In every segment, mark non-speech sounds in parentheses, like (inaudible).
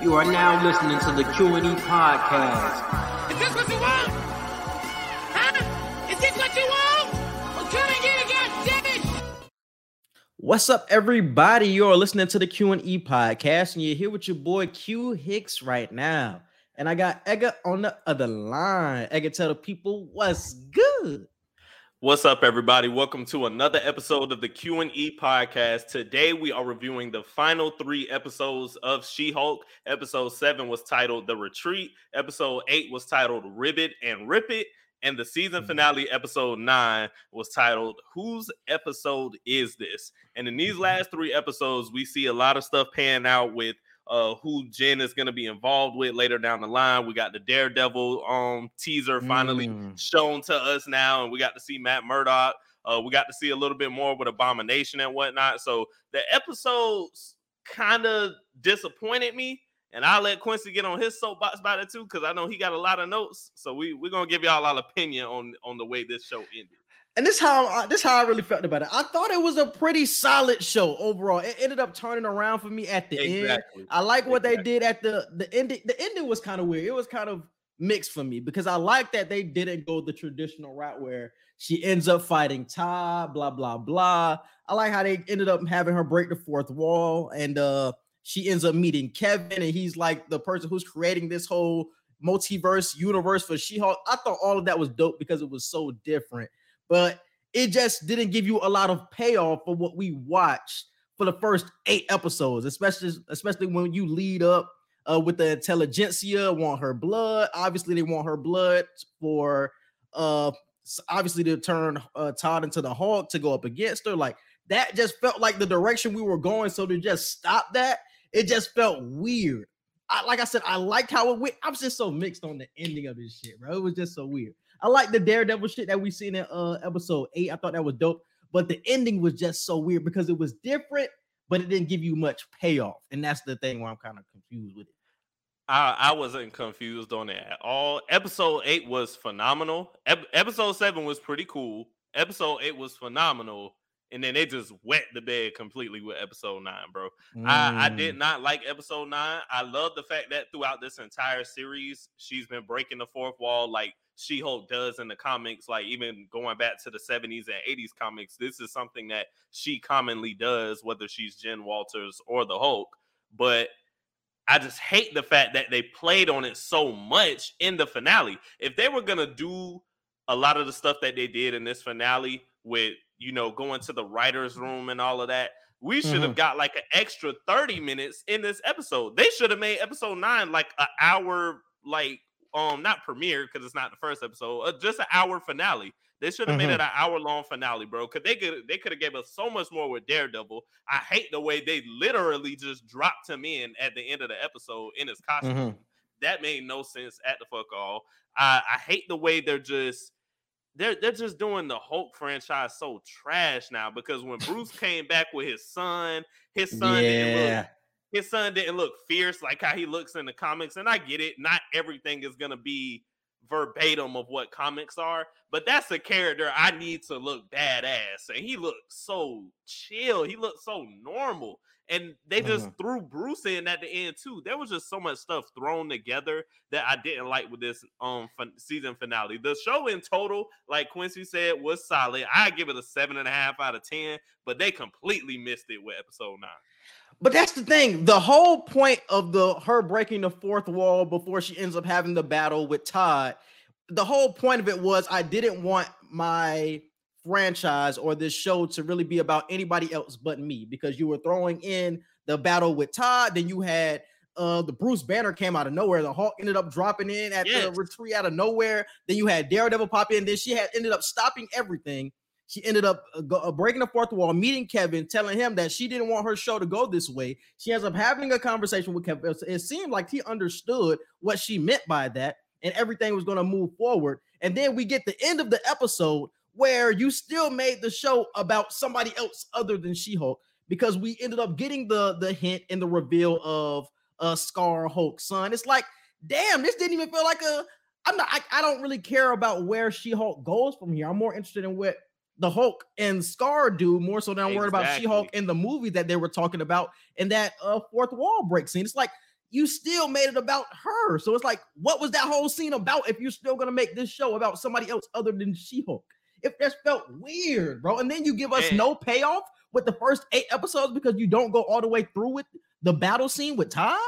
You are now listening to the Q&E podcast. Is this what you want? Huh? Is this what you want? Well, come and get it, God damn it! What's up, everybody? You're listening to the Q&E podcast, and you're here with your boy Q Hicks right now. And I got Edgar on the other line. Edgar, tell the people what's good. What's up, everybody? Welcome to another episode of the Q and E podcast. Today, we are reviewing the final three episodes of She-Hulk. Episode seven was titled "The Retreat." Episode eight was titled "Ribbit and Rip It," and the season Mhm. finale, episode nine, was titled "Whose Episode Is This?" And in these last three episodes, we see a lot of stuff pan out with uh who Jen is going to be involved with later down the line. We got the Daredevil um teaser finally Mm. shown to us now, and we got to see Matt Murdock. Uh, we got to see a little bit more with Abomination and whatnot. So the episodes kind of disappointed me, and I'll let Quincy get on his soapbox about it too, because I know he got a lot of notes. So we we're gonna give y'all our opinion on on the way this show ended. And this how I, this how I really felt about it. I thought it was a pretty solid show overall. It ended up turning around for me at the end. I like what they did at the the ending. The ending was kind of weird. It was kind of mixed for me because I like that they didn't go the traditional route where she ends up fighting Ty, blah blah blah. I like how they ended up having her break the fourth wall and uh she ends up meeting Kevin and he's like the person who's creating this whole multiverse universe for She-Hulk. I thought all of that was dope because it was so different, but it just didn't give you a lot of payoff for what we watched for the first eight episodes, especially especially when you lead up uh, with the intelligentsia, want her blood. Obviously, they want her blood for uh obviously to turn uh, Todd into the Hulk to go up against her. Like that just felt like the direction we were going. So to just stop that, it just felt weird. I, like I said, I liked how it went. I was just so mixed on the ending of this shit, bro. It was just so weird. I like the Daredevil shit that we seen in uh episode eight. I thought that was dope, but the ending was just so weird because it was different, but it didn't give you much payoff, and that's the thing where I'm kind of confused with it. I, I wasn't confused on it at all. Episode eight was phenomenal. Ep- episode seven was pretty cool. Episode eight was phenomenal, and then they just wet the bed completely with episode nine, bro. I, I did Mm. not like episode nine. I love the fact that throughout this entire series, she's been breaking the fourth wall like She Hulk does in the comics. Like even going back to the 70s and 80s comics, this is something that she commonly does, whether she's Jen Walters or the Hulk. But I just hate the fact that they played on it so much in the finale. If they were gonna do a lot of the stuff that they did in this finale with you know going to the writers' room and all of that, we should have mm-hmm. got like an extra 30 minutes in this episode. They should have made episode nine like an hour, like um not premiere because it's not the first episode, uh, just an hour finale. They should have made it an hour long finale, bro. Cause they could they could have gave us so much more with Daredevil. I hate the way they literally just dropped him in at the end of the episode in his costume. Mhm. That made no sense at the fuck all. I, I hate the way they're just they're they're just doing the Hulk franchise so trash now because when Bruce came back with his son, his son didn't look Yeah. His son didn't look fierce like how he looks in the comics. And I get it, not everything is gonna be verbatim of what comics are, but that's a character I need to look badass. And he looked so chill, he looked so normal. And they just threw Bruce in at the end too. There was just so much stuff thrown together that I didn't like with this um fin- season finale. The show in total, like Quincy said, was solid. I give it a seven and a half out of ten, but they completely missed it with episode nine. But that's the thing. The whole point of the her breaking the fourth wall before she ends up having the battle with Todd, the whole point of it was I didn't want my franchise or this show to really be about anybody else but me because you were throwing in the battle with Todd, then you had uh the Bruce Banner came out of nowhere. The Hulk ended up dropping in at the retreat out of nowhere. Then you had Daredevil pop in. Then she had ended up stopping everything. She ended up uh, uh, breaking the fourth wall, meeting Kevin, telling him that she didn't want her show to go this way. She ends up having a conversation with Kevin. It seemed like he understood what she meant by that, and everything was going to move forward. And then we get the end of the episode where you still made the show about somebody else other than She-Hulk because we ended up getting the the hint and the reveal of uh Scar Hulk's son. It's like, damn, this didn't even feel like a. I'm not. I, I don't really care about where She-Hulk goes from here. I'm more interested in what the Hulk and Scar do more so than I'm worried about She-Hulk in the movie that they were talking about in that uh fourth wall break scene. It's like you still made it about her. So it's like, what was that whole scene about if you're still gonna make this show about somebody else other than She-Hulk? If that felt weird, bro. And then you give us And- no payoff with the first eight episodes because you don't go all the way through with the battle scene with Todd.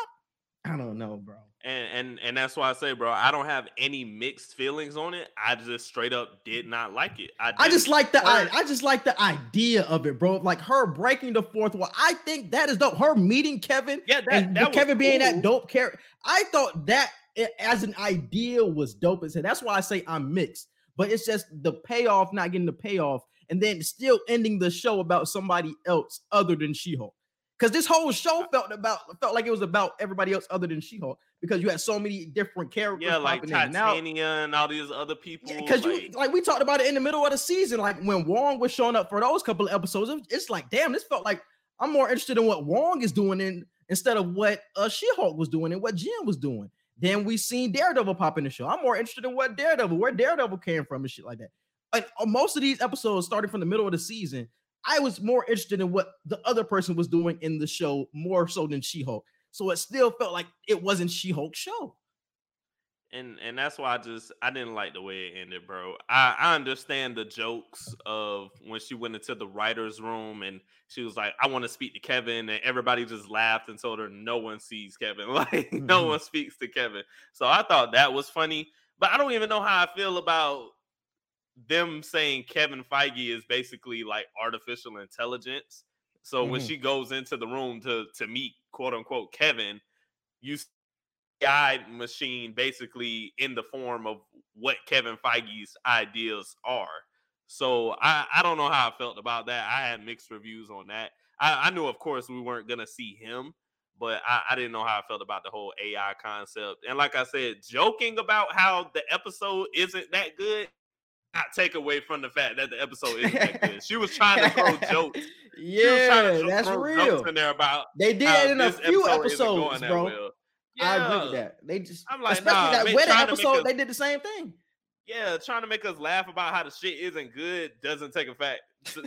I don't know, bro. And and and that's why I say, bro, I don't have any mixed feelings on it. I just straight up did not like it. I, I just like the I, I just like the idea of it, bro. Like her breaking the fourth wall. I think that is dope. Her meeting Kevin yeah, that, and that Kevin being that dope character. I thought that i- as an idea was dope as hell. That's why I say I'm mixed. But it's just the payoff, not getting the payoff, and then still ending the show about somebody else other than She-Hulk. Because this whole show felt about felt like it was about everybody else other than She-Hulk because you had so many different characters. Yeah, like popping in and. Titania and all these other people. Because you like, like we talked about it in the middle of the season, like when Wong was showing up for those couple of episodes, it- it's like, damn, this felt like I'm more interested in what Wong is doing in instead of what uh She-Hulk was doing and what Jim was doing. Then we seen Daredevil pop in the show. I'm more interested in what Daredevil, where Daredevil came from and shit like that. Like uh, most of these episodes, starting from the middle of the season, I was more interested in what the other person was doing in the show more so than She-Hulk. So it still felt like it wasn't She-Hulk's show. and and that's why I just I didn't like the way it ended, bro. I I understand the jokes of when she went into the writers' room and she was like, "I want to speak to Kevin," and everybody just laughed and told her, "No one sees Kevin. (laughs) Like no Mhm. one speaks to Kevin." So I thought that was funny, but I don't even know how I feel about them saying Kevin Feige is basically like artificial intelligence. So when Mhm. she goes into the room to to meet quote unquote Kevin, you see AI machine basically in the form of what Kevin Feige's ideas are. So I, I don't know how I felt about that. I had mixed reviews on that. I, I knew, of course, we weren't gonna see him, but I, I didn't know how I felt about the whole AI concept. And like I said, joking about how the episode isn't that good, take away from the fact that the episode isn't that good. She was trying to (laughs) throw jokes. She was trying Yeah, to that's real. in there about They did in a few episode episodes, bro. well. I agree with that. They just, I'm like, especially nah, that man, wedding trying to make episode, us- they did the same thing. yeah, trying to make us laugh about how the shit isn't good doesn't take a fact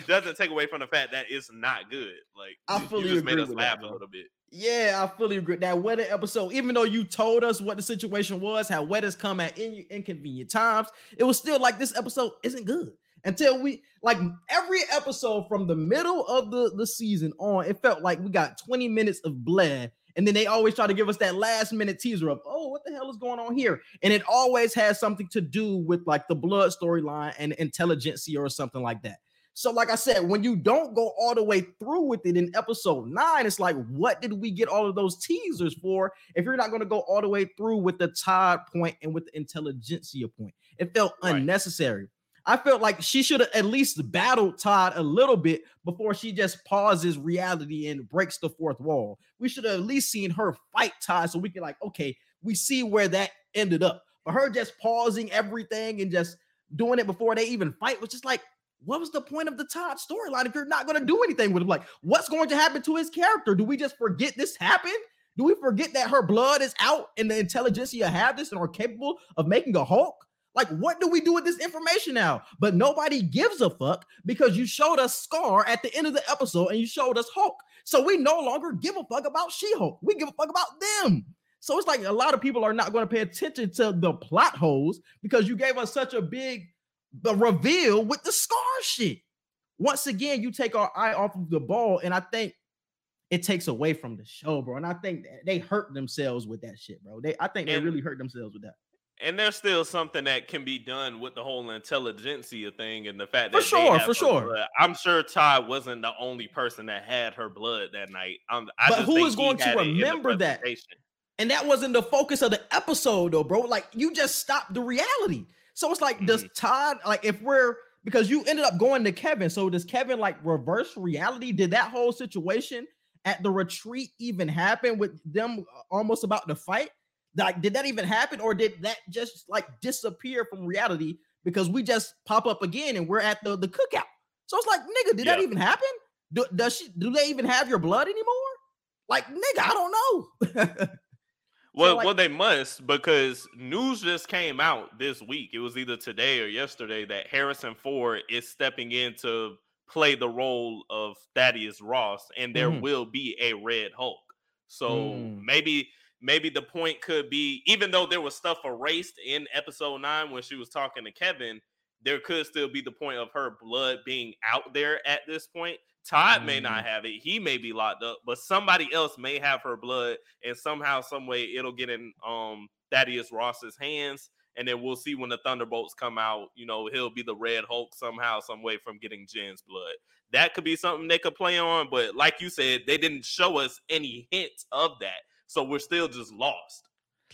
doesn't take away from the fact that it's not good. Like I fully you just made us with that, laugh a little bit. Yeah, I fully agree. That wedding episode, even though you told us what the situation was, how weddings come at in- inconvenient times, it was still like this episode isn't good until we like every episode from the middle of the, the season on. It felt like we got 20 minutes of bled, and then they always try to give us that last minute teaser of, oh, what the hell is going on here? And it always has something to do with like the blood storyline and intelligentsia or something like that. So, like I said, when you don't go all the way through with it in episode nine, it's like, what did we get all of those teasers for if you're not going to go all the way through with the Todd point and with the intelligentsia point? It felt Right. unnecessary. I felt like she should have at least battled Todd a little bit before she just pauses reality and breaks the fourth wall. We should have at least seen her fight Todd so we can, like, okay, we see where that ended up. But her just pausing everything and just doing it before they even fight was just like, what was the point of the Todd storyline if you're not going to do anything with him? Like, what's going to happen to his character? Do we just forget this happened? Do we forget that her blood is out and the intelligentsia have this and are capable of making a Hulk? Like, what do we do with this information now? But nobody gives a fuck because you showed us Scar at the end of the episode and you showed us Hulk. So we no longer give a fuck about She Hulk. We give a fuck about them. So it's like a lot of people are not going to pay attention to the plot holes because you gave us such a big the reveal with the Scar shit. Once again, you take our eye off of the ball, and I think it takes away from the show, bro. And I think they hurt themselves with that shit, bro. They, I think they really hurt themselves with that. And there's still something that can be done with the whole intelligentsia thing and the fact For that they sure, for sure. blood. I'm sure Todd wasn't the only person that had her blood that night. Um, I But who is going to had it in the remember that? And that wasn't the focus of the episode, though, bro. Like you just stopped the reality. So it's like, does Mm-hmm. Todd like if we're because you ended up going to Kevin? So does Kevin like reverse reality? Did that whole situation at the retreat even happen with them uh, almost about to fight? Like, did that even happen, or did that just like disappear from reality because we just pop up again and we're at the the cookout? So it's like, nigga, did that even happen? Do, does she? Do they even have your blood anymore? Like, nigga, I don't know. (laughs) Well, like- well, they must because news just came out this week. It was either today or yesterday that Harrison Ford is stepping in to play the role of Thaddeus Ross, and there Mhm. will be a Red Hulk. So Mm. maybe, maybe the point could be even though there was stuff erased in episode nine when she was talking to Kevin, there could still be the point of her blood being out there at this point. Todd mm may not Mm-hmm. have it. He may be locked up, but somebody else may have her blood, and somehow, some way, it'll get in um Thaddeus Ross's hands, and then we'll see when the Thunderbolts come out. You know, he'll be the Red Hulk somehow, some way from getting Jen's blood. That could be something they could play on, but like you said, they didn't show us any hints of that, so we're still just lost.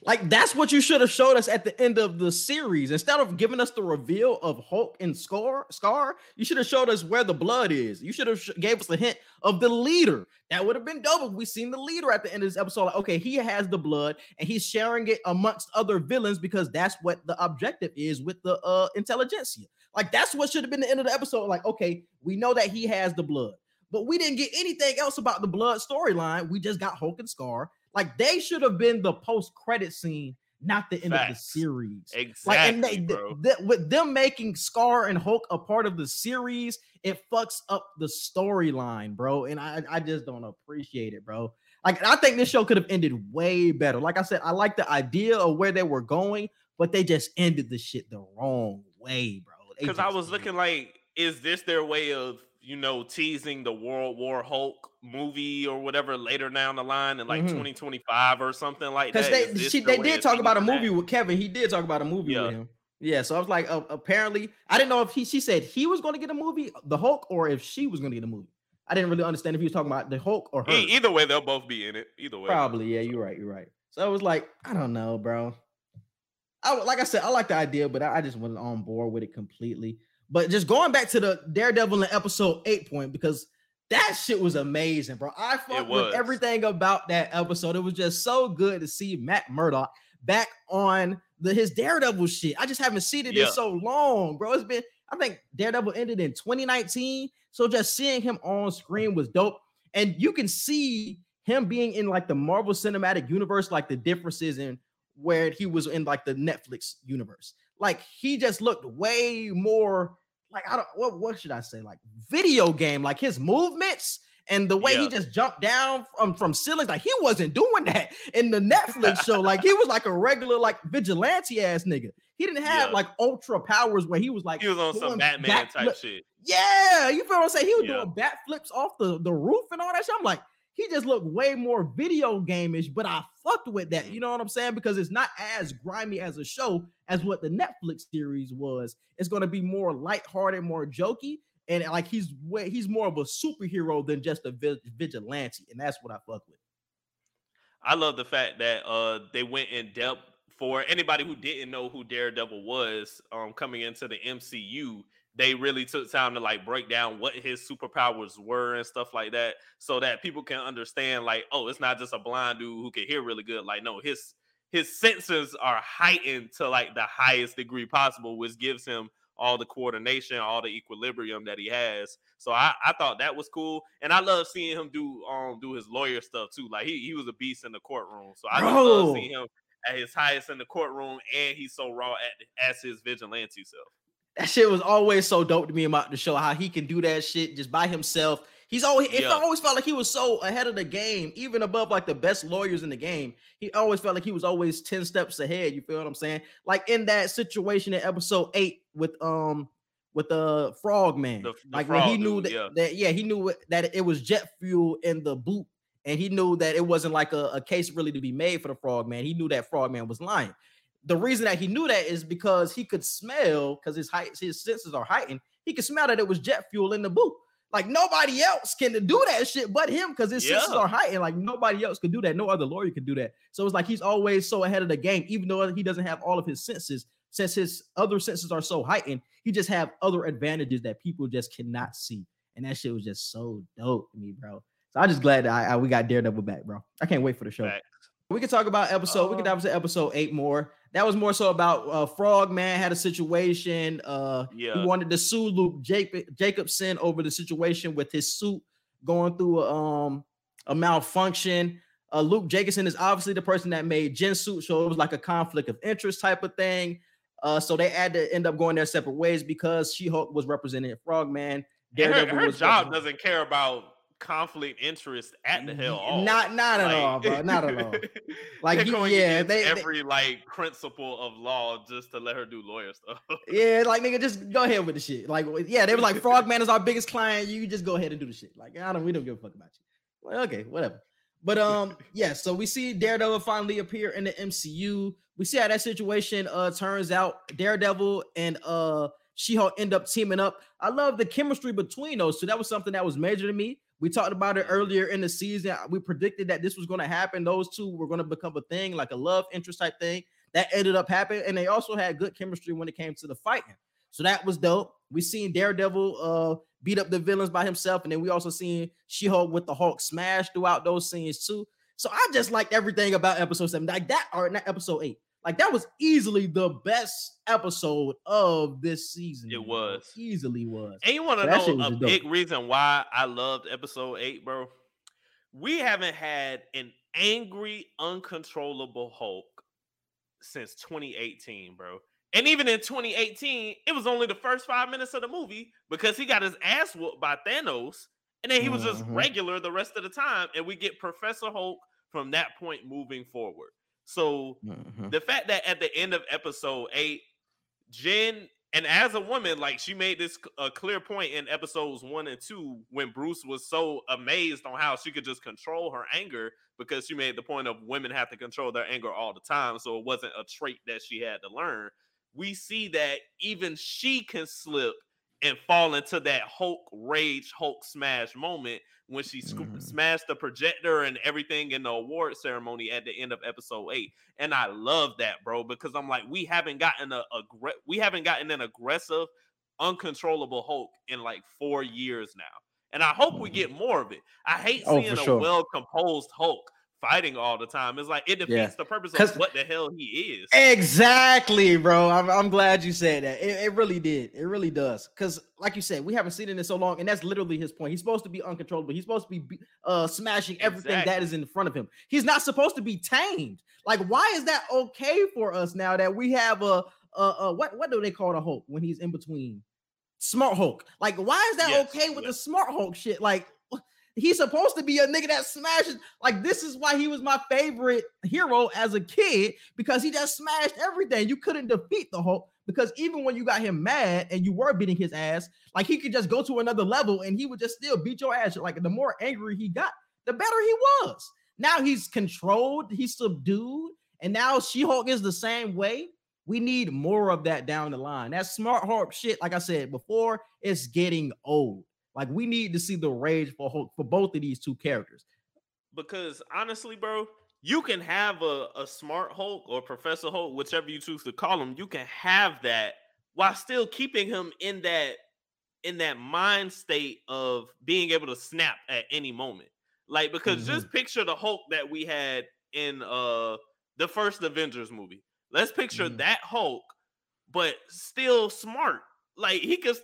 Like that's what you should have showed us at the end of the series. Instead of giving us the reveal of Hulk and Scar, Scar, you should have showed us where the blood is. You should have sh- gave us a hint of the leader. That would have been dope if we seen the leader at the end of this episode. Like, okay, he has the blood and he's sharing it amongst other villains because that's what the objective is with the uh intelligentsia. Like that's what should have been the end of the episode. Like, okay, we know that he has the blood, but we didn't get anything else about the blood storyline. We just got Hulk and Scar. Like they should have been the post credit scene, not the end of the series. Exactly, Like, and they, bro. th- th- with them making Scar and Hulk a part of the series, it fucks up the storyline, bro. And I, I just don't appreciate it, bro. Like, I think this show could have ended way better. Like I said, I like the idea of where they were going, but they just ended the shit the wrong way, bro. Because I was looking like, is this their way of you know teasing the World War Hulk movie or whatever later down the line in like Mhm. 2025 or something like because that? they she, their they did talk about a movie that? with Kevin. He did talk about a movie Yeah. with him. Yeah, so I was like, uh, apparently, I didn't know if he she said he was going to get a movie, the Hulk, or if she was going to get a movie. I didn't really understand if he was talking about the Hulk or her. Either way, they'll both be in it. Either way, Probably, yeah, you're right, you're right. So it was like, I don't know, bro. I like I said, I like the idea, but I, I just wasn't on board with it completely. But just going back to the Daredevil in episode eight point because that shit was amazing, bro. I fucked with everything about that episode. It was just so good to see Matt Murdock back on the his Daredevil shit. I just haven't seen it Yeah. in so long, bro. It's been I think Daredevil ended in 2019, so just seeing him on screen was dope. And you can see him being in like the Marvel Cinematic Universe, like the differences in where he was in like the Netflix universe. Like he just looked way more like I don't what what should I say like video game like his movements and the way he just jumped down from from ceilings like he wasn't doing that in the Netflix (laughs) show like he was like a regular like vigilante ass nigga. He didn't have Yeah. like ultra powers where he was like he was on some Batman type shit. yeah, you feel what I'm saying? He was Yeah. doing flips off the, the roof and all that shit. I'm like, he just looked way more video game-ish, but I fucked with that. You know what I'm saying? Because it's not as grimy as a show as what the Netflix series was. It's gonna be more lighthearted, more jokey, and like he's way he's more of a superhero than just a vi- vigilante, and that's what I fuck with. I love the fact that uh they went in depth for anybody who didn't know who Daredevil was um coming into the MCU. They really took time to like break down what his superpowers were and stuff like that, so that people can understand. Like, oh, it's not just a blind dude who can hear really good. Like, no, his his senses are heightened to like the highest degree possible, which gives him all the coordination, all the equilibrium that he has. So I, I thought that was cool, and I love seeing him do um do his lawyer stuff too. Like he he was a beast in the courtroom, so I just love seeing him at his highest in the courtroom, and he's so raw at as his vigilante self. That shit was always so dope to me about the show. How he can do that shit just by himself. He's always it Yeah. always felt like he was so ahead of the game, even above like the best lawyers in the game. He always felt like he was always 10 steps ahead. You feel what I'm saying? Like in that situation in episode eight with um with the frog man. The- the like when he knew dude, that, yeah. that yeah, he knew that it was jet fuel in the boot, and he knew that it wasn't like a, a case really to be made for the frog man. He knew that frog man was lying the reason that he knew that is because he could smell because his height his senses are heightened he could smell that it was jet fuel in the boot. Like nobody else can do that shit but him because his senses are heightened like nobody else could do that no other lawyer could do that. So it's like he's always so ahead of the game even though he doesn't have all of his senses since his other senses are so heightened he just have other advantages that people just cannot see. And that shit was just so dope to me bro. So i'm just glad that I, I- we got daredevil back bro. I can't wait for the show. Facts. We can talk about episode. we can Uh, dive into episode eight more. That was more so about uh, Frog Man had a situation. Uh, Yeah, he wanted to sue Luke Jacob, Jacobson over the situation with his suit going through a, um a malfunction. Uh, Luke Jacobson is obviously the person that made Jen suit, so it was like a conflict of interest type of thing. Uh, so they had to end up going their separate ways because She Hulk was representing Frogman. and her, her job doesn't care about conflict interest at the hell off. Not not at Like- all, bro. Not at all. Like, (laughs) you- yeah, they- they- every like principle of law just to let her do lawyer stuff. (laughs) Yeah, like nigga, just go ahead with the shit. Like, yeah, they were like, Frogman is our biggest client. You just go ahead and do the shit. Like, I don't, we don't give a fuck about you. Well, okay, whatever. But um, (laughs) yeah. So we see Daredevil finally appear in the MCU. We see how that situation uh turns out. Daredevil and uh She-Hulk end up teaming up. I love the chemistry between those two. That was something that was major to me. We talked about it earlier in the season. We predicted that this was going to happen. Those two were going to become a thing, like a love interest type thing. That ended up happening, and they also had good chemistry when it came to the fighting. So that was dope. We seen Daredevil uh beat up the villains by himself, and then we also seen She-Hulk with the Hulk smash throughout those scenes too. So I just liked everything about episode seven, like that, or not episode eight. Like that was easily the best episode of this season. It was. easily was. And you want to know a dope. big reason why I loved episode eight, bro? We haven't had an angry, uncontrollable Hulk since 2018, bro. And even in 2018, it was only the first five minutes of the movie because he got his ass whooped by Thanos, and then he was just Mhm. regular the rest of the time. And we get Professor Hulk from that point moving forward. So Mhm. the fact that at the end of episode eight, Jen, and as a woman, like she made this a clear point in episodes one and two when Bruce was so amazed on how she could just control her anger because she made the point of women have to control their anger all the time. So it wasn't a trait that she had to learn. We see that even she can slip and fall into that Hulk rage, Hulk smash moment when she sco- Mhm. smashed the projector and everything in the award ceremony at the end of episode eight. And I love that, bro, because I'm like, we haven't gotten a, aggre- we haven't gotten an aggressive, uncontrollable Hulk in like four years now. And I hope we get more of it. I hate Oh, seeing for a sure. well composed Hulk fighting all the time. It's like it defeats Yeah. the purpose of what the hell he is. Exactly, bro. I'm, I'm glad you said that. It, it really did. It really does. Because, like you said, we haven't seen it in so long, and that's literally his point. He's supposed to be uncontrollable. He's supposed to be uh smashing everything that Exactly. is in front of him. He's not supposed to be tamed. Like, why is that okay for us now that we have a uh uh what what do they call the Hulk when he's in between? Smart Hulk. Like, why is that Yes, okay with yes. the Smart Hulk shit? Like. He's supposed to be a nigga that smashes. Like, this is why he was my favorite hero as a kid because he just smashed everything. You couldn't defeat the Hulk because even when you got him mad and you were beating his ass, like he could just go to another level and he would just still beat your ass. Like, the more angry he got, the better he was. Now he's controlled, he's subdued, and now She Hulk is the same way. We need more of that down the line. That smart Hulk shit, like I said before, it's getting old. Like we need to see the rage for for both of these two characters. because honestly, bro, you can have a, a smart Hulk or Professor Hulk, whichever you choose to call him, you can have that while still keeping him in that in that mind state of being able to snap at any moment. Like because just picture the Hulk that we had in uh the first Avengers movie. Let's picture Mhm. that Hulk, but still smart. Like he could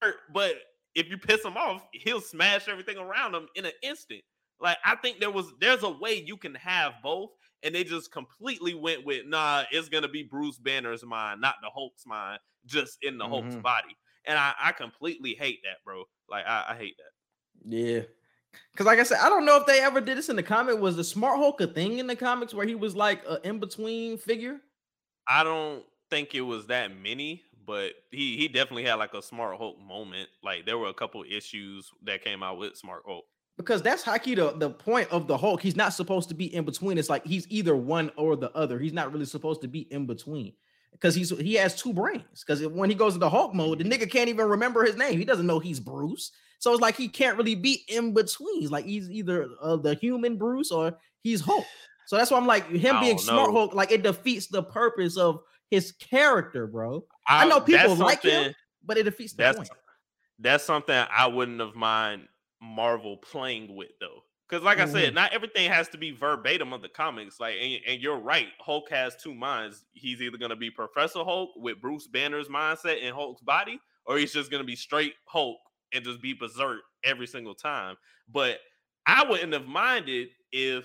start, but if you piss him off, he'll smash everything around him in an instant. Like I think there was there's a way you can have both, and they just completely went with nah. It's gonna be Bruce Banner's mind, not the Hulk's mind, just in the Hulk's Mhm. body. And I, I completely hate that, bro. Like I, I hate that. Yeah. Cause like I said, I don't know if they ever did this in the comic. Was the Smart Hulk a thing in the comics where he was like an in-between figure? I don't think it was that many, but he he definitely had like a Smart Hulk moment. Like there were a couple issues that came out with Smart Hulk. Because that's Haki the, the point of the Hulk. He's not supposed to be in between. It's like he's either one or the other. He's not really supposed to be in between. Because he's he has two brains. Because when he goes into Hulk mode, the nigga can't even remember his name. He doesn't know he's Bruce. So it's like he can't really be in between. He's like he's either uh, the human Bruce or he's Hulk. So that's why I'm like him being don't smart. Hulk, like it defeats the purpose of his character, bro. I know people like him, but it defeats the That's point. that's something I wouldn't have mind Marvel playing with though. Because like I Mhm. said, not everything has to be verbatim of the comics. Like, and, and you're right, Hulk has two minds. He's either gonna be Professor Hulk with Bruce Banner's mindset in Hulk's body, or he's just gonna be straight Hulk and just be berserk every single time. But I wouldn't have minded if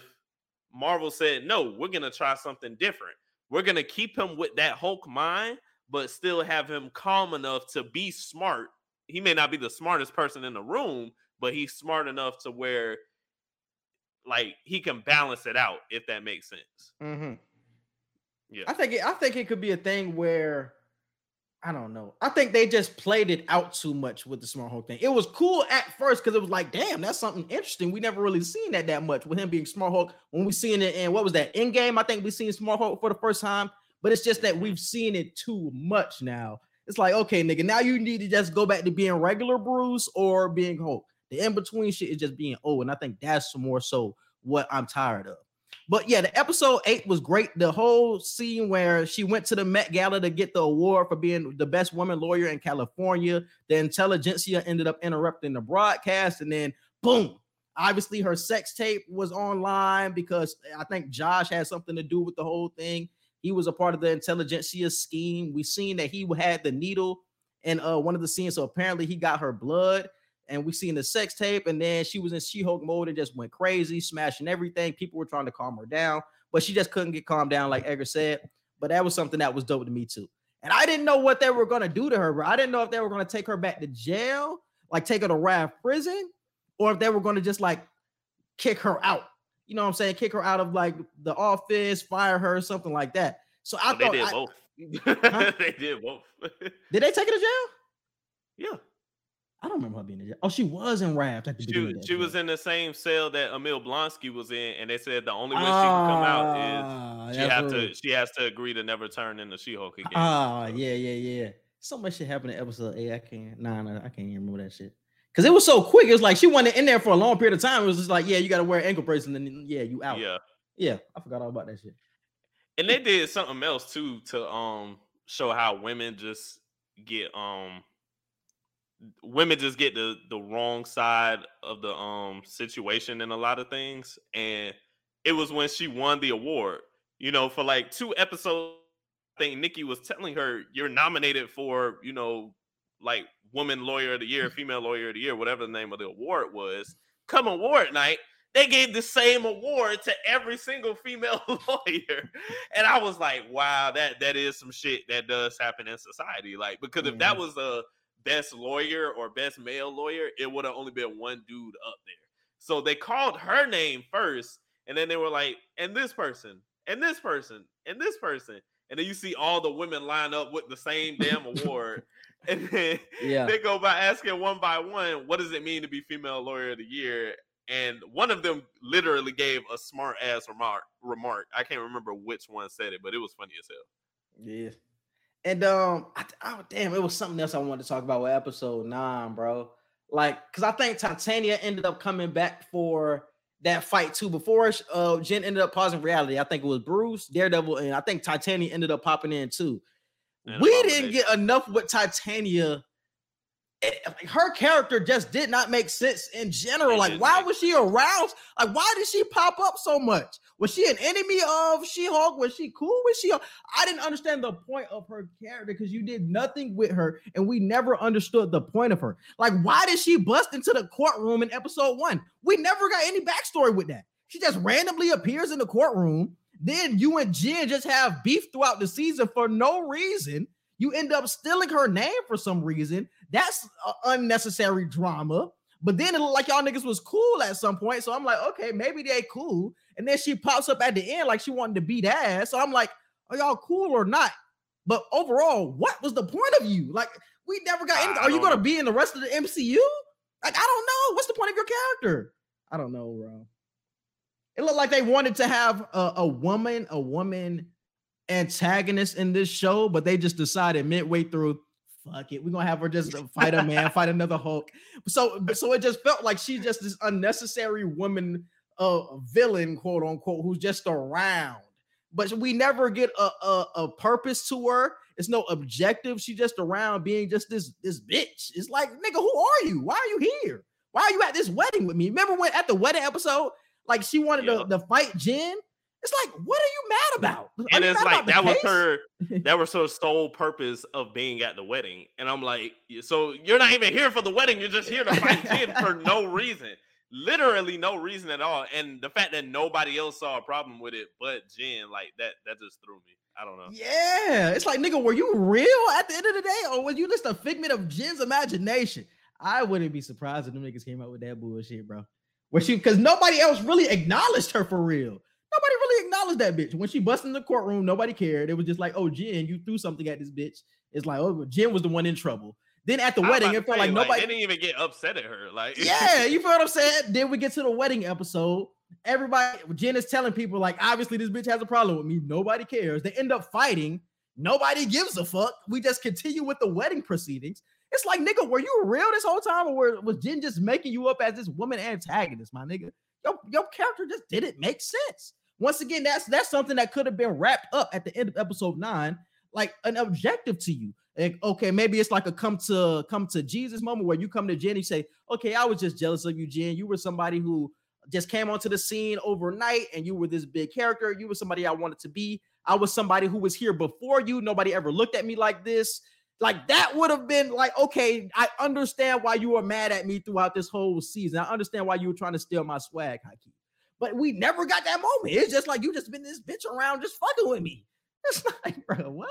Marvel said, no, we're gonna try something different. We're gonna keep him with that Hulk mind, but still have him calm enough to be smart. He may not be the smartest person in the room, but he's smart enough to where like he can balance it out if that makes sense. Mm-hmm. Yeah. I think it, I think it could be a thing where I don't know. I think they just played it out too much with the Smart Hulk thing. It was cool at first because it was like, damn, that's something interesting. We never really seen that that much with him being Smart Hulk. When we seen it in what was that Endgame? I think we seen Smart Hulk for the first time, but it's just that we've seen it too much now. It's like, okay, nigga, now you need to just go back to being regular Bruce or being Hulk. The in between shit is just being old, and I think that's more so what I'm tired of. But yeah, the episode eight was great. The whole scene where she went to the Met Gala to get the award for being the best woman lawyer in California. The intelligentsia ended up interrupting the broadcast, and then boom. Obviously, her sex tape was online because I think Josh had something to do with the whole thing. He was a part of the intelligentsia scheme. We seen that he had the needle in uh, one of the scenes, so apparently he got her blood and we seen the sex tape, and then she was in She-Hulk mode and just went crazy, smashing everything. People were trying to calm her down, but she just couldn't get calmed down, like Edgar said. But that was something that was dope to me too. And I didn't know what they were gonna do to her, bro. I didn't know if they were gonna take her back to jail, like take her to Raft prison, or if they were gonna just like kick her out. You know what I'm saying? Kick her out of like the office, fire her, something like that. So I But they did I- both. (laughs) they did both. (laughs) did they take her to jail? yeah. I don't remember her being in jail. Oh, she was in Raft at the. She, that she was in the same cell that Emil Blonsky was in, and they said the only way she can come out Ah, is she that's have to she has to agree to never turn into She-Hulk again. Ah, So, yeah, yeah, yeah. So much shit happened in episode eight. I can't. Nah, nah, I can't even remember that shit. Cause it was so quick. It was like she wasn't in there for a long period of time. It was just like, yeah, you got to wear ankle bracelet, and then yeah, you out. Yeah. yeah. I forgot all about that shit. And they did something else too to um show how women just get um women just get the the wrong side of the um situation in a lot of things and it was when she won the award you know for like two episodes i think nikki was telling her you're nominated for you know like woman lawyer of the year female lawyer of the year whatever the name of the award was come award night they gave the same award to every single female (laughs) lawyer and i was like wow that that is some shit that does happen in society like because if that Mhm. was a best lawyer or best male lawyer it would have only been one dude up there so they called her name first and then they were like and this person and this person and this person and then you see all the women line up with the same damn award (laughs) and then Yeah. they go by asking one by one, what does it mean to be female lawyer of the year? And one of them literally gave a smart ass remark. Remark. I can't remember which one said it, but it was funny as hell. Yeah. And um, I, oh damn, it was something else I wanted to talk about with episode nine, bro. Like, cause I think Titania ended up coming back for that fight too. Before uh Jen ended up pausing reality, I think it was Bruce, Daredevil, and I think Titania ended up popping in too. And we didn't get enough with Titania. It- like, her character just did not make sense in general. It Like, why was she aroused? Like, why did she pop up so much? Was she an enemy of She-Hulk? Was she cool with She-Hulk? I didn't understand the point of her character because you did nothing with her, and we never understood the point of her. Like, why did she bust into the courtroom in episode one? We never got any backstory with that. She just randomly appears in the courtroom. Then you and Jen just have beef throughout the season for no reason. You end up stealing her name for some reason. That's unnecessary drama. But then it looked like y'all niggas was cool at some point. So I'm like, okay, maybe they cool. And then she pops up at the end like she wanted to beat ass. So I'm like, are y'all cool or not? But overall, what was the point of you? Like, we never got anything. Are you gonna be in the rest of the MCU? Like, I don't know. What's the point of your character? I don't know, bro. It looked like they wanted to have a, a woman, a woman antagonist in this show, but they just decided midway through, fuck it, we're gonna have her just (laughs) fight a man, fight another Hulk. So, so it just felt like she's just this unnecessary woman, uh, villain, quote unquote, who's just around. But we never get a, a a purpose to her. It's no objective. She's just around being just this this bitch. It's like, nigga, who are you? Why are you here? Why are you at this wedding with me? Remember when at the wedding episode, like she wanted Yeah. to, to fight Jen? It's like, what are you mad about? Are And it's like that was case? her (laughs) that was her sole purpose of being at the wedding. And I'm like, so you're not even here for the wedding, you're just here to fight (laughs) Jen for no reason. Literally no reason at all. And the fact that nobody else saw a problem with it but Jen, like that that just threw me. I don't know. Yeah, it's like, nigga, were you real at the end of the day, or was you just a figment of Jen's imagination? I wouldn't be surprised if them niggas came out with that bullshit, bro. Where she because nobody else really acknowledged her for real. Nobody really acknowledged that bitch. When she busted in the courtroom, nobody cared. It was just like, oh, Jen, you threw something at this bitch. It's like, oh, Jen was the one in trouble. Then at the I'm wedding, it felt say, like nobody they didn't even get upset at her. Like, yeah, you (laughs) feel what I'm saying? Then we get to the wedding episode. Everybody, Jen is telling people, like, obviously, this bitch has a problem with me. Nobody cares. They end up fighting. Nobody gives a fuck. We just continue with the wedding proceedings. It's like, nigga, were you real this whole time, or were, was Jen just making you up as this woman antagonist, my nigga? Your, your character just didn't make sense. Once again, that's that's something that could have been wrapped up at the end of episode nine, like an objective to you. Like, okay, maybe it's like a come to come to Jesus moment where you come to Jen and say, okay, I was just jealous of you, Jen. You were somebody who just came onto the scene overnight and you were this big character. You were somebody I wanted to be. I was somebody who was here before you. Nobody ever looked at me like this. Like that would have been like, okay, I understand why you were mad at me throughout this whole season. I understand why you were trying to steal my swag, Haki. But we never got that moment. It's just like you just been this bitch around just fucking with me. (laughs) It's like, (laughs) bro, what?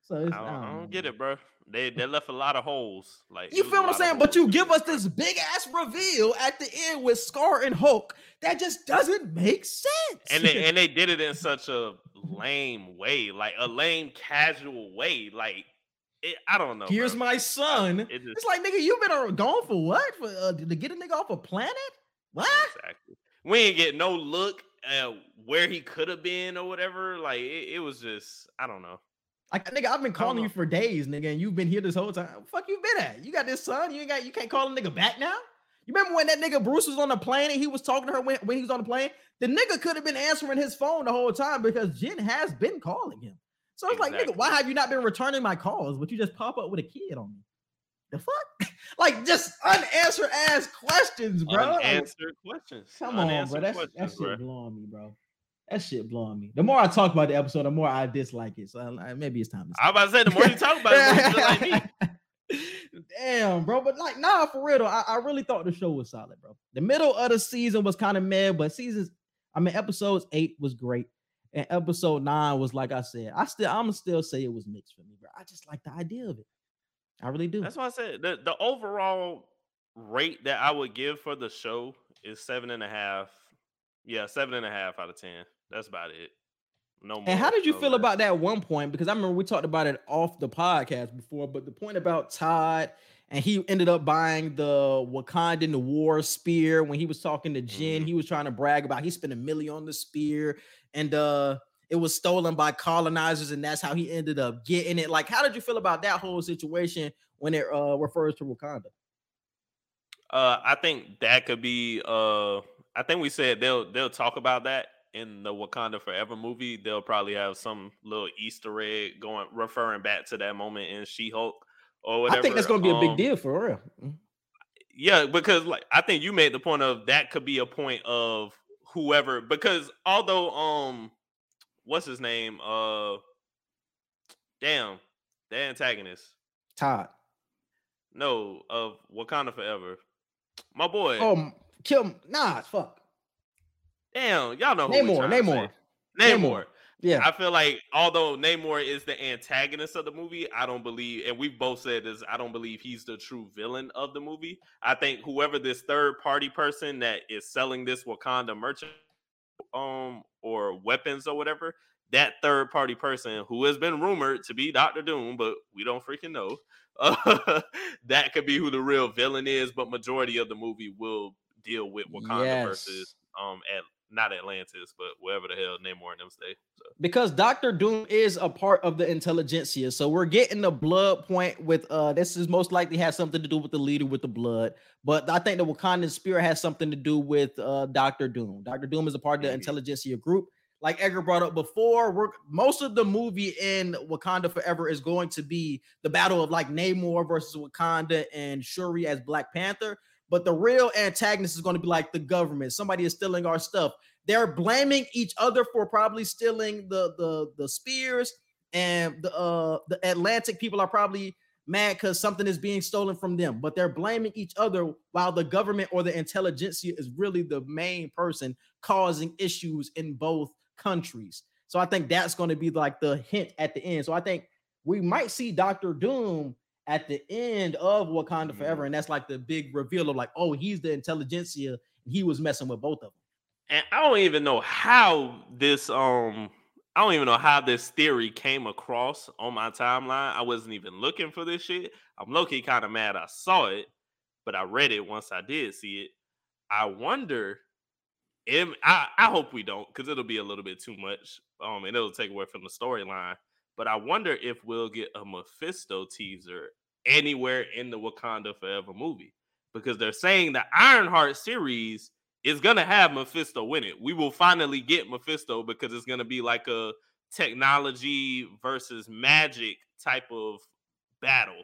So I don't, I don't don't get it, bro. They they left a lot of holes. Like You feel what I'm saying? But you give us this big ass reveal at the end with Scar and Hulk that just doesn't make sense. and they (laughs) and they did it in such a lame way, like a lame casual way. Like it, I don't know. here's bro. my son. It just, It's like nigga, you've been gone for what? For uh, to get a nigga off a planet? What? exactly. We ain't get no look at where he could have been or whatever. Like it, it was just I don't know. Like nigga, I've been calling you for days, nigga, and you've been here this whole time. Fuck you been at? You got this son. You ain't got. You can't call a nigga back now. You remember when that nigga Bruce was on the plane and he was talking to her when, when he was on the plane? The nigga could have been answering his phone the whole time because Jen has been calling him. So I it's like, nigga, why have you not been returning my calls? But you just pop up with a kid on me. The fuck? (laughs) like just unanswered ass questions, bro. Like, Unanswered questions. come on, bro. That's, that shit bro. blowing me, bro. That shit blowing me. The more I talk about the episode, the more I dislike it. So maybe it's time to I was about to say the more you talk about it, the more like me. (laughs) Damn, bro. But like, nah, for real though, I, I really thought the show was solid, bro. The middle of the season was kind of mad, but seasons, I mean, episodes eight was great. And episode nine was like I said, I still I'm gonna still say it was mixed for me, bro. I just like the idea of it. I really do. That's why I said the, the overall rate that I would give for the show is seven and a half. Yeah, seven and a half out of ten. That's about it. No more. And how did you no feel less. about that one point? Because I remember we talked about it off the podcast before, but the point about Todd and he ended up buying the Wakandan the war spear when he was talking to Jen. Mhm. He was trying to brag about he spent a million on the spear, and uh it was stolen by colonizers, and that's how he ended up getting it. Like, how did you feel about that whole situation when it uh refers to Wakanda? Uh, I think that could be. Uh, I think we said they'll they'll talk about that in the Wakanda Forever movie. They'll probably have some little Easter egg going referring back to that moment in She Hulk or whatever. I think that's gonna be a big Um, deal for real. Mm. Yeah, because like I think you made the point of that could be a point of whoever because although um what's his name? Uh damn, the antagonist. Todd. No, of Wakanda Forever. My boy. Oh, m- kill him. Nah, fuck. Damn, y'all know Namor, Namor. Namor. Namor. Yeah. I feel like although Namor is the antagonist of the movie, I don't believe, and we've both said this, I don't believe he's the true villain of the movie. I think whoever this third party person that is selling this Wakanda merchant um or weapons or whatever, that third party person who has been rumored to be Doctor Doom, but we don't freaking know. Uh, (laughs) that could be who the real villain is, but majority of the movie will deal with Wakanda Yes. versus um at not Atlantis, but wherever the hell Namor and them stay. So. because Doctor Doom is a part of the intelligentsia. So we're getting the blood point with uh this is most likely has something to do with the leader with the blood. But I think the Wakandan spirit has something to do with uh Doctor Doom. Doctor Doom is a part of the Mhm. intelligentsia group. Like Edgar brought up before, we're most of the movie in Wakanda Forever is going to be the battle of like Namor versus Wakanda and Shuri as Black Panther. But the real antagonist is going to be like the government. Somebody is stealing our stuff. They're blaming each other for probably stealing the the the spears and the uh the atlantic people are probably mad because something is being stolen from them. But they're blaming each other while the government or the intelligentsia is really the main person causing issues in both countries. So i think that's going to be like the hint at the end. So i think we might see dr doom at the end of Wakanda Mhm. Forever, and that's like the big reveal of like, oh, he's the intelligentsia, and he was messing with both of them. And I don't even know how this um I don't even know how this theory came across on my timeline. I wasn't even looking for this shit. I'm low-key kind of mad I saw it, but I read it once I did see it. I wonder if I, I hope we don't, because it'll be a little bit too much. Um, and it'll take away from the storyline. But I wonder if we'll get a Mephisto teaser anywhere in the Wakanda Forever movie. Because they're saying the Ironheart series is gonna have Mephisto in it. We will finally get Mephisto because it's gonna be like a technology versus magic type of battle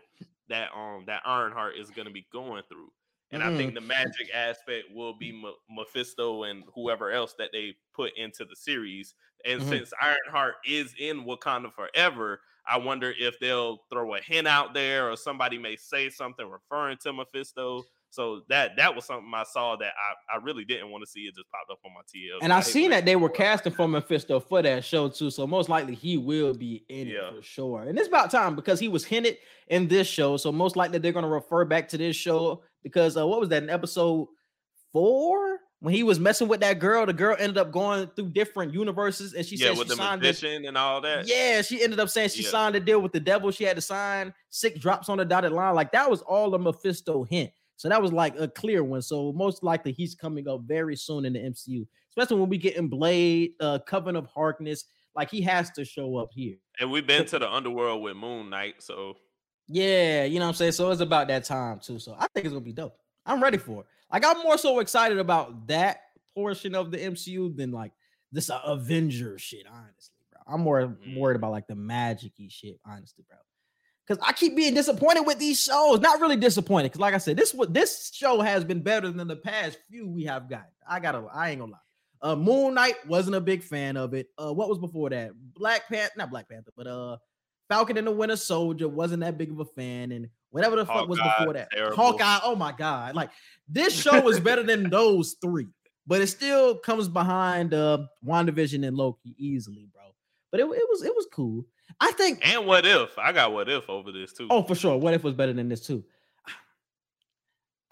that um that Ironheart is gonna be going through. And I think the magic aspect will be M- Mephisto and whoever else that they put into the series. And Mhm. since Ironheart is in Wakanda forever, I wonder if they'll throw a hint out there or somebody may say something referring to Mephisto. So that that was something I saw that I, I really didn't want to see. It just popped up on my TL. And I seen that they were casting for Mephisto for that show too, so most likely he will be in Yeah. it for sure. And it's about time because he was hinted in this show, so most likely they're gonna refer back to this show because uh, what was that in episode four when he was messing with that girl? The girl ended up going through different universes, and she yeah, said with she the signed this. and all that. Yeah, she ended up saying she Yeah. signed a deal with the devil. She had to sign six drops on the dotted line. Like that was all a Mephisto hint. So that was like a clear one. So most likely he's coming up very soon in the MCU, especially when we get in Blade, uh, Covenant of Harkness. Like he has to show up here. And we've been to the underworld with Moon Knight, so Yeah, you know what I'm saying. So it's about that time too. So I think it's gonna be dope. I'm ready for it. Like I'm more so excited about that portion of the MCU than like this uh, Avengers shit. Honestly, bro, I'm more Mhm. worried about like the magic-y shit. Honestly, bro, because I keep being disappointed with these shows. Not really disappointed, because like I said, this what this show has been better than the past few we have got. I gotta, I ain't gonna lie. Uh, Moon Knight wasn't a big fan of it. Uh, what was before that? Black Panther, not Black Panther, but uh, Falcon and the Winter Soldier wasn't that big of a fan, and whatever the fuck was before that. terrible. Hawkeye, oh my god, like this show is better than (laughs) those three, but it still comes behind uh WandaVision and Loki easily, bro. But it, it was it was cool. I think and what if? I got what if over this too. Oh, for sure. What if was better than this too?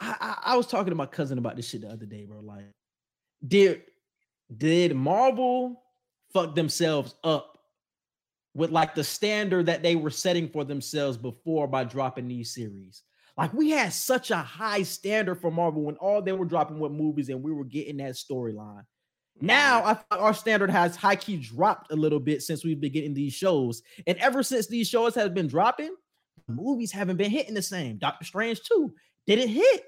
I, I I was talking to my cousin about this shit the other day, bro. Like, did did Marvel fuck themselves up with like the standard that they were setting for themselves before by dropping these series? Like, we had such a high standard for Marvel when all they were dropping were movies and we were getting that storyline. Now I thought our standard has high key dropped a little bit since we've been getting these shows, and ever since these shows have been dropping, movies haven't been hitting the same. Doctor Strange 2 didn't hit.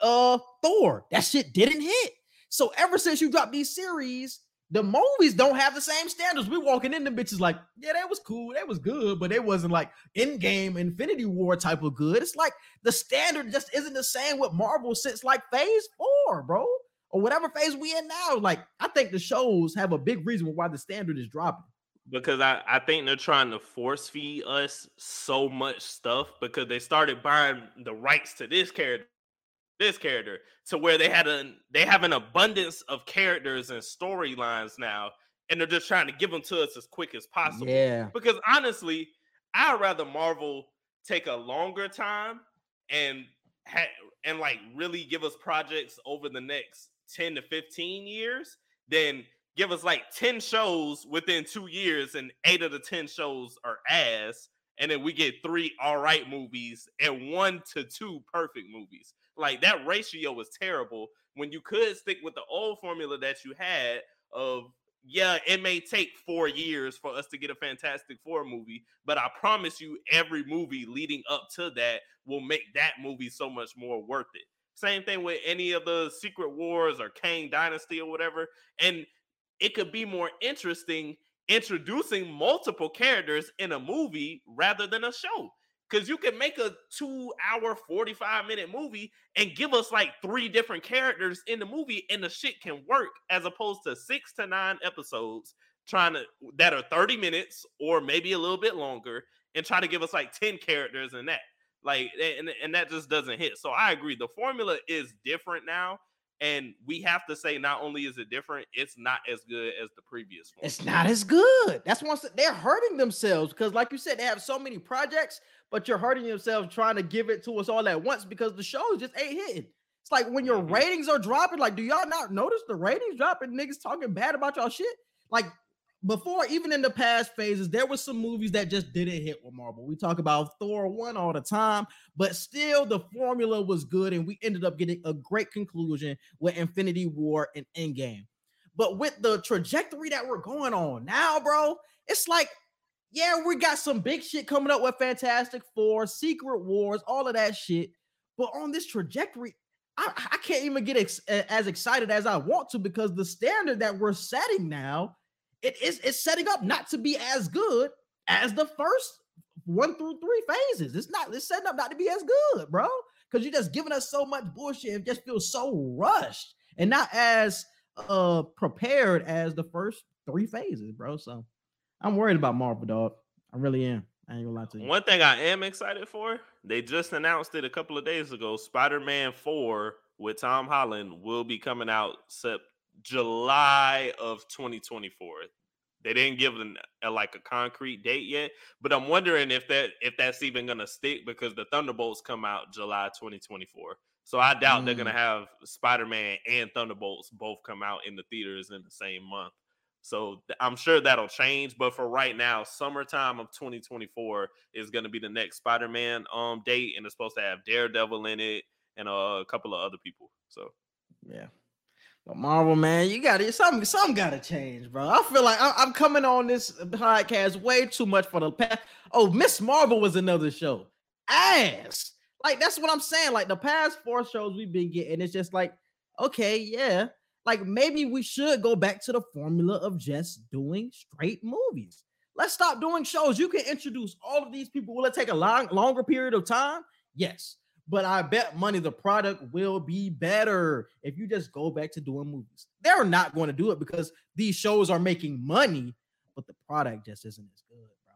Uh, Thor that shit didn't hit. So ever since you dropped these series, the movies don't have the same standards. We walking in the bitches like, yeah, that was cool, that was good, but it wasn't like Endgame Infinity War type of good. It's like the standard just isn't the same with Marvel since like Phase Four, bro or whatever phase we in now. Like, I think the shows have a big reason why the standard is dropping. because I, I think they're trying to force feed us so much stuff because they started buying the rights to this character this character to where they had a they have an abundance of characters and storylines now and they're just trying to give them to us as quick as possible Yeah. because honestly i'd rather marvel take a longer time and ha- and like really give us projects over the next 10 to 15 years then give us like 10 shows within two years and eight of the 10 shows are ass and then we get three all right movies and one to two perfect movies like that ratio was terrible when you could stick with the old formula that you had of yeah, it may take four years for us to get a Fantastic Four movie, but I promise you, every movie leading up to that will make that movie so much more worth it. Same thing with any of the Secret Wars or Kang Dynasty or whatever. And it could be more interesting introducing multiple characters in a movie rather than a show. Because you can make a two hour, 45 minute movie and give us like three different characters in the movie, and the shit can work as opposed to six to nine episodes trying to that are 30 minutes or maybe a little bit longer and try to give us like 10 characters in that. Like, and, and that just doesn't hit. So I agree. The formula is different now. And we have to say, not only is it different, it's not as good as the previous one. It's not as good. That's once they're hurting themselves because, like you said, they have so many projects, but you're hurting yourself trying to give it to us all at once because the shows just ain't hitting. It's like when your Mhm. ratings are dropping. Like, do y'all not notice the ratings dropping? Niggas talking bad about y'all shit. Like before, even in the past phases, there were some movies that just didn't hit with Marvel. We talk about Thor one all the time, but still the formula was good, and we ended up getting a great conclusion with Infinity War and Endgame. But with the trajectory that we're going on now, bro, it's like, yeah, we got some big shit coming up with Fantastic Four, Secret Wars, all of that shit. But on this trajectory, I, I can't even get ex- as excited as I want to because the standard that we're setting now, it is it's setting up not to be as good as the first one through three phases. It's not, it's setting up not to be as good, bro. Because you're just giving us so much bullshit It just feels so rushed and not as uh prepared as the first three phases, bro. So I'm worried about Marvel, dog. I really am. I ain't gonna lie to you. One thing I am excited for, they just announced it a couple of days ago. Spider-Man 4 with Tom Holland will be coming out sep- July of 2024. They didn't give an, a, like a concrete date yet, but I'm wondering if that if that's even gonna stick because the Thunderbolts come out July 2024. So I doubt they're gonna Mm. have Spider-Man and Thunderbolts both come out in the theaters in the same month. So I'm sure that'll change, but for right now, summertime of 2024 is going to be the next Spider-Man um date, and it's supposed to have Daredevil in it and uh, a couple of other people. So Yeah. Marvel, man, you got to something. Something got to change, bro. I feel like I'm coming on this podcast way too much for the past. Oh, Miss Marvel was another show. Ass. Like that's what I'm saying. Like the past four shows we've been getting, it's just like, okay, yeah. Like maybe we should go back to the formula of just doing straight movies. Let's stop doing shows. You can introduce all of these people. Will it take a long, longer period of time? Yes but I bet money the product will be better if you just go back to doing movies. They're not going to do it because these shows are making money, but the product just isn't as good, bro.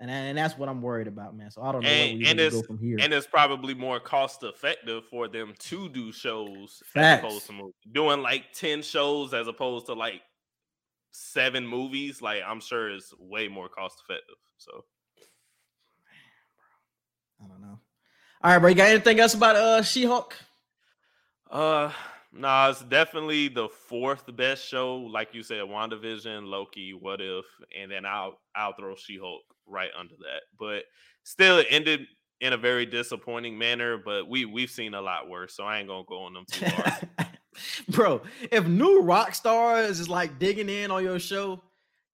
And, and that's what I'm worried about, man. So I don't know where And- we and really go it's- from here. and it's probably more cost effective for them to do shows Facts. as opposed to movies. Doing like 10 shows as opposed to like seven movies, like I'm sure is way more cost effective. So I don't know. All right, bro. You got anything else about uh She-Hulk? Uh, nah, it's definitely the fourth best show. Like you said, WandaVision, Loki, What If, and then I'll I'll throw She-Hulk right under that. But still, it ended in a very disappointing manner. But we we've seen a lot worse, so I ain't gonna go on them too hard. (laughs) bro, if New Rockstars is like digging in on your show,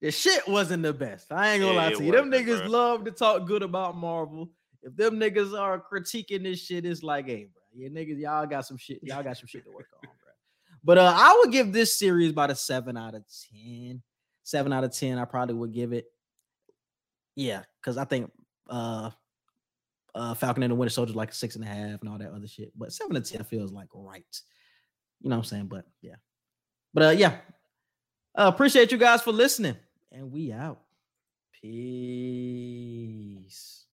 the shit wasn't the best. I ain't gonna Yeah, lie to you. Them niggas bro. love to talk good about Marvel. If them niggas are critiquing this shit, it's like, hey, bro, yeah, niggas, y'all got some shit. Y'all got some shit to work on, bro. But uh, I would give this series about a seven out of ten. Seven out of ten, I probably would give it. Yeah, because I think uh uh Falcon and the Winter Soldier like a six and a half and all that other shit. But seven to ten feels like right. You know what I'm saying? But yeah. But uh yeah. Uh appreciate you guys for listening. And we out. Peace.